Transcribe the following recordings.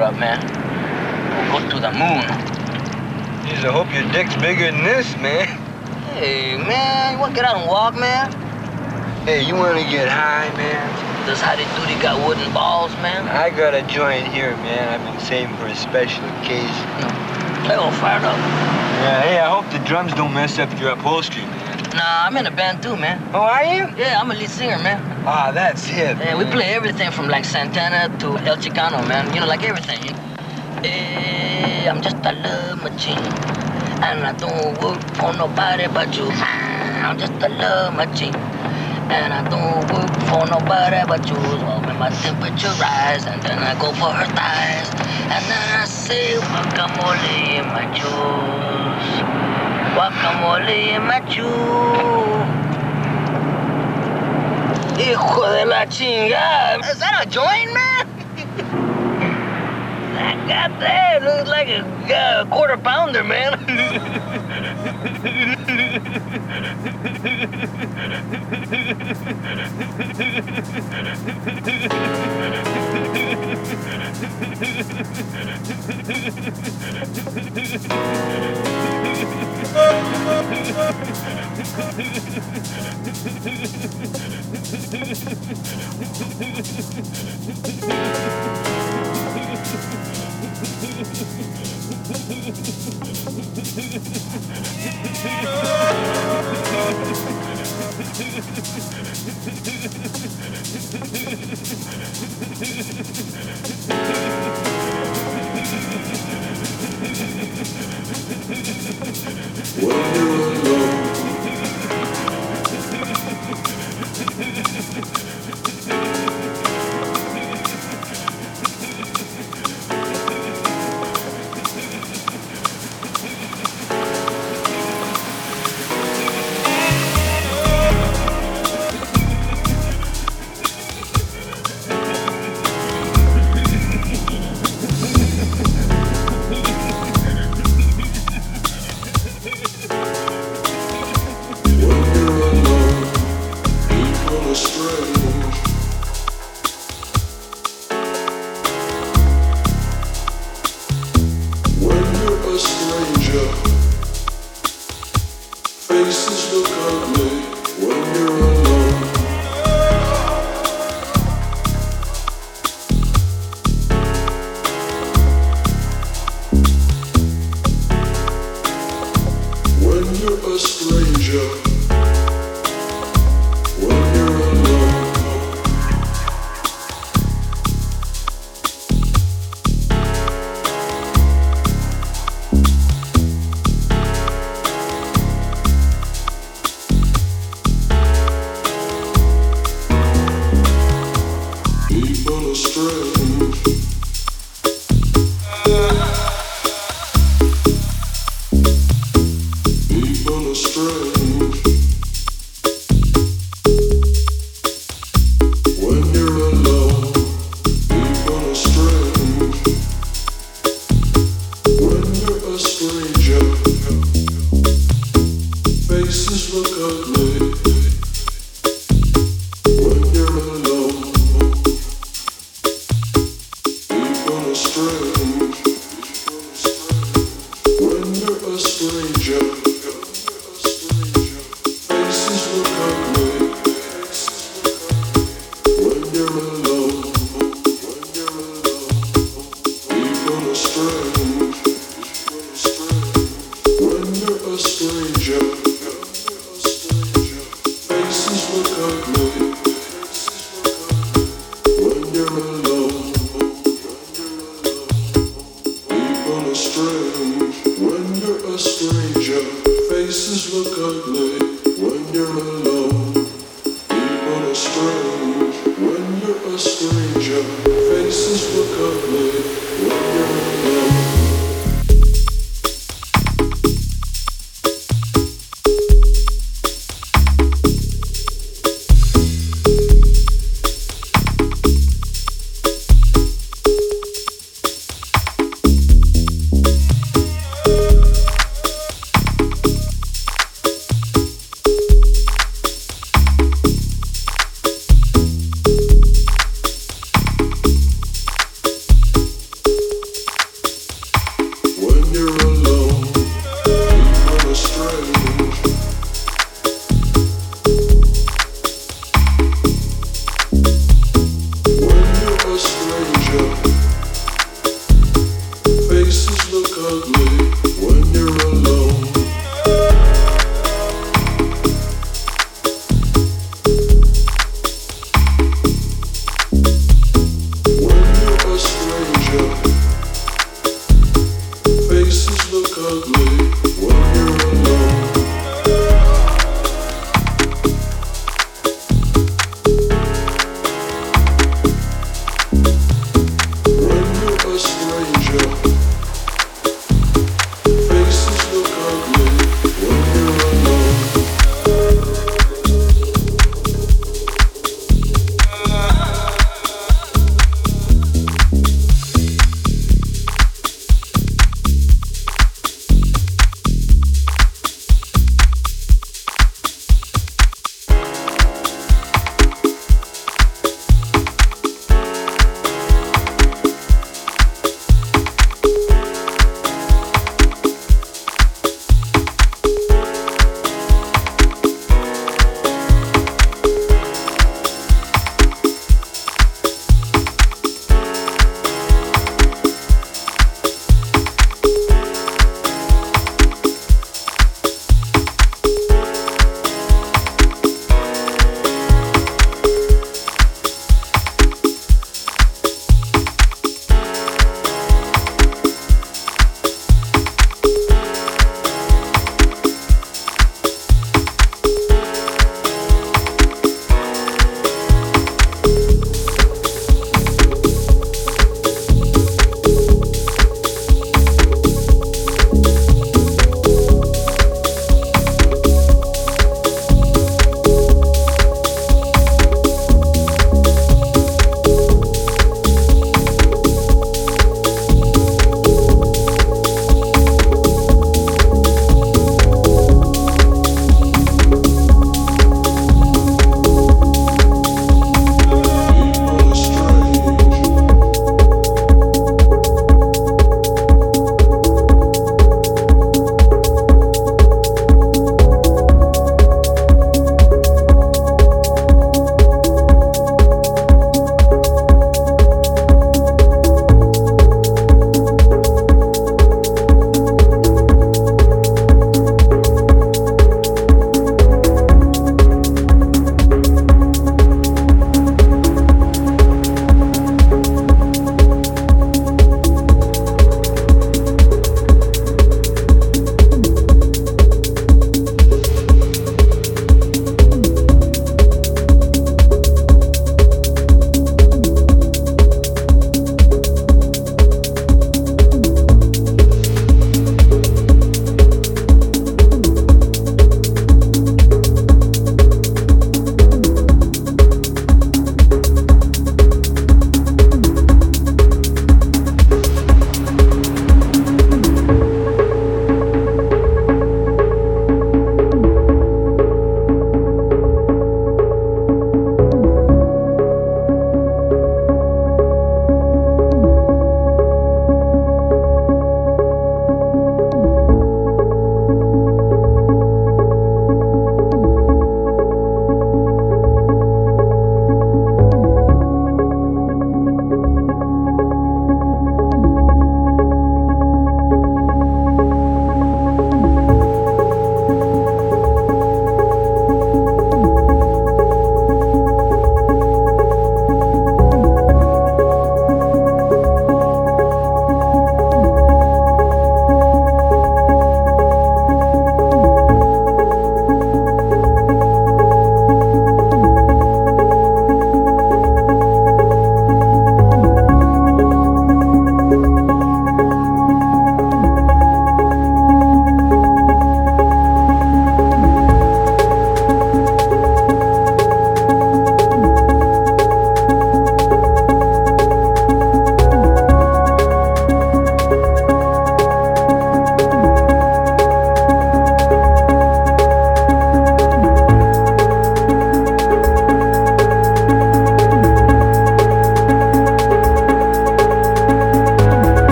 up, man. We'll go to the moon. Jeez, I hope your dick's bigger than this, man. Hey, man, you wanna get out and walk, man? Hey, you wanna get high, man? Does Howdy Doody got wooden balls, man? I got a joint here, man. I've been saving for a special occasion. They all fired up. Yeah, hey, I hope the drums don't mess up your upholstery, man. Nah, I'm in a band too, man. Oh, are you? Yeah, I'm a lead singer, man. Ah, that's hip. Yeah, we play everything from like Santana to El Chicano, man. You know, like everything. Hey, I'm just a love machine. And I don't work for nobody but you. I'm just a love machine. And I don't work for nobody but you. Well, when my temperature rise, and then I go for her thighs. And then I say, guacamole in my juice guacamole machu. Hijo de la chingada. Is that a joint, man? I got that. It looks like a quarter pounder, man. Thank you. gonna string.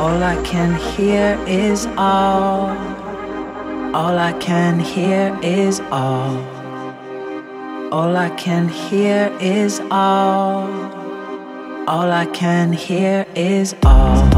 All I can hear is all. All I can hear is all. All I can hear is all. All I can hear is all.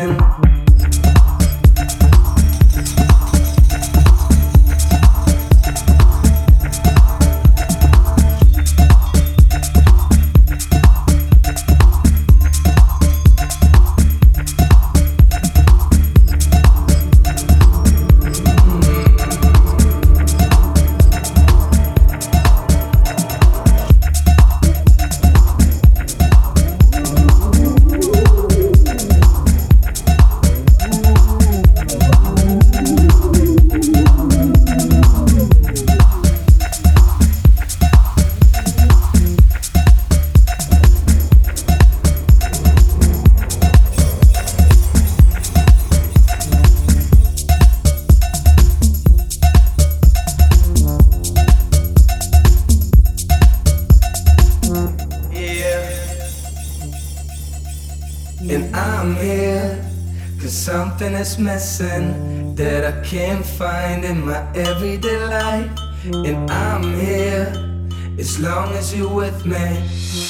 Thank you. Missing that I can't find in my everyday life. And I'm here, as long as you're with me.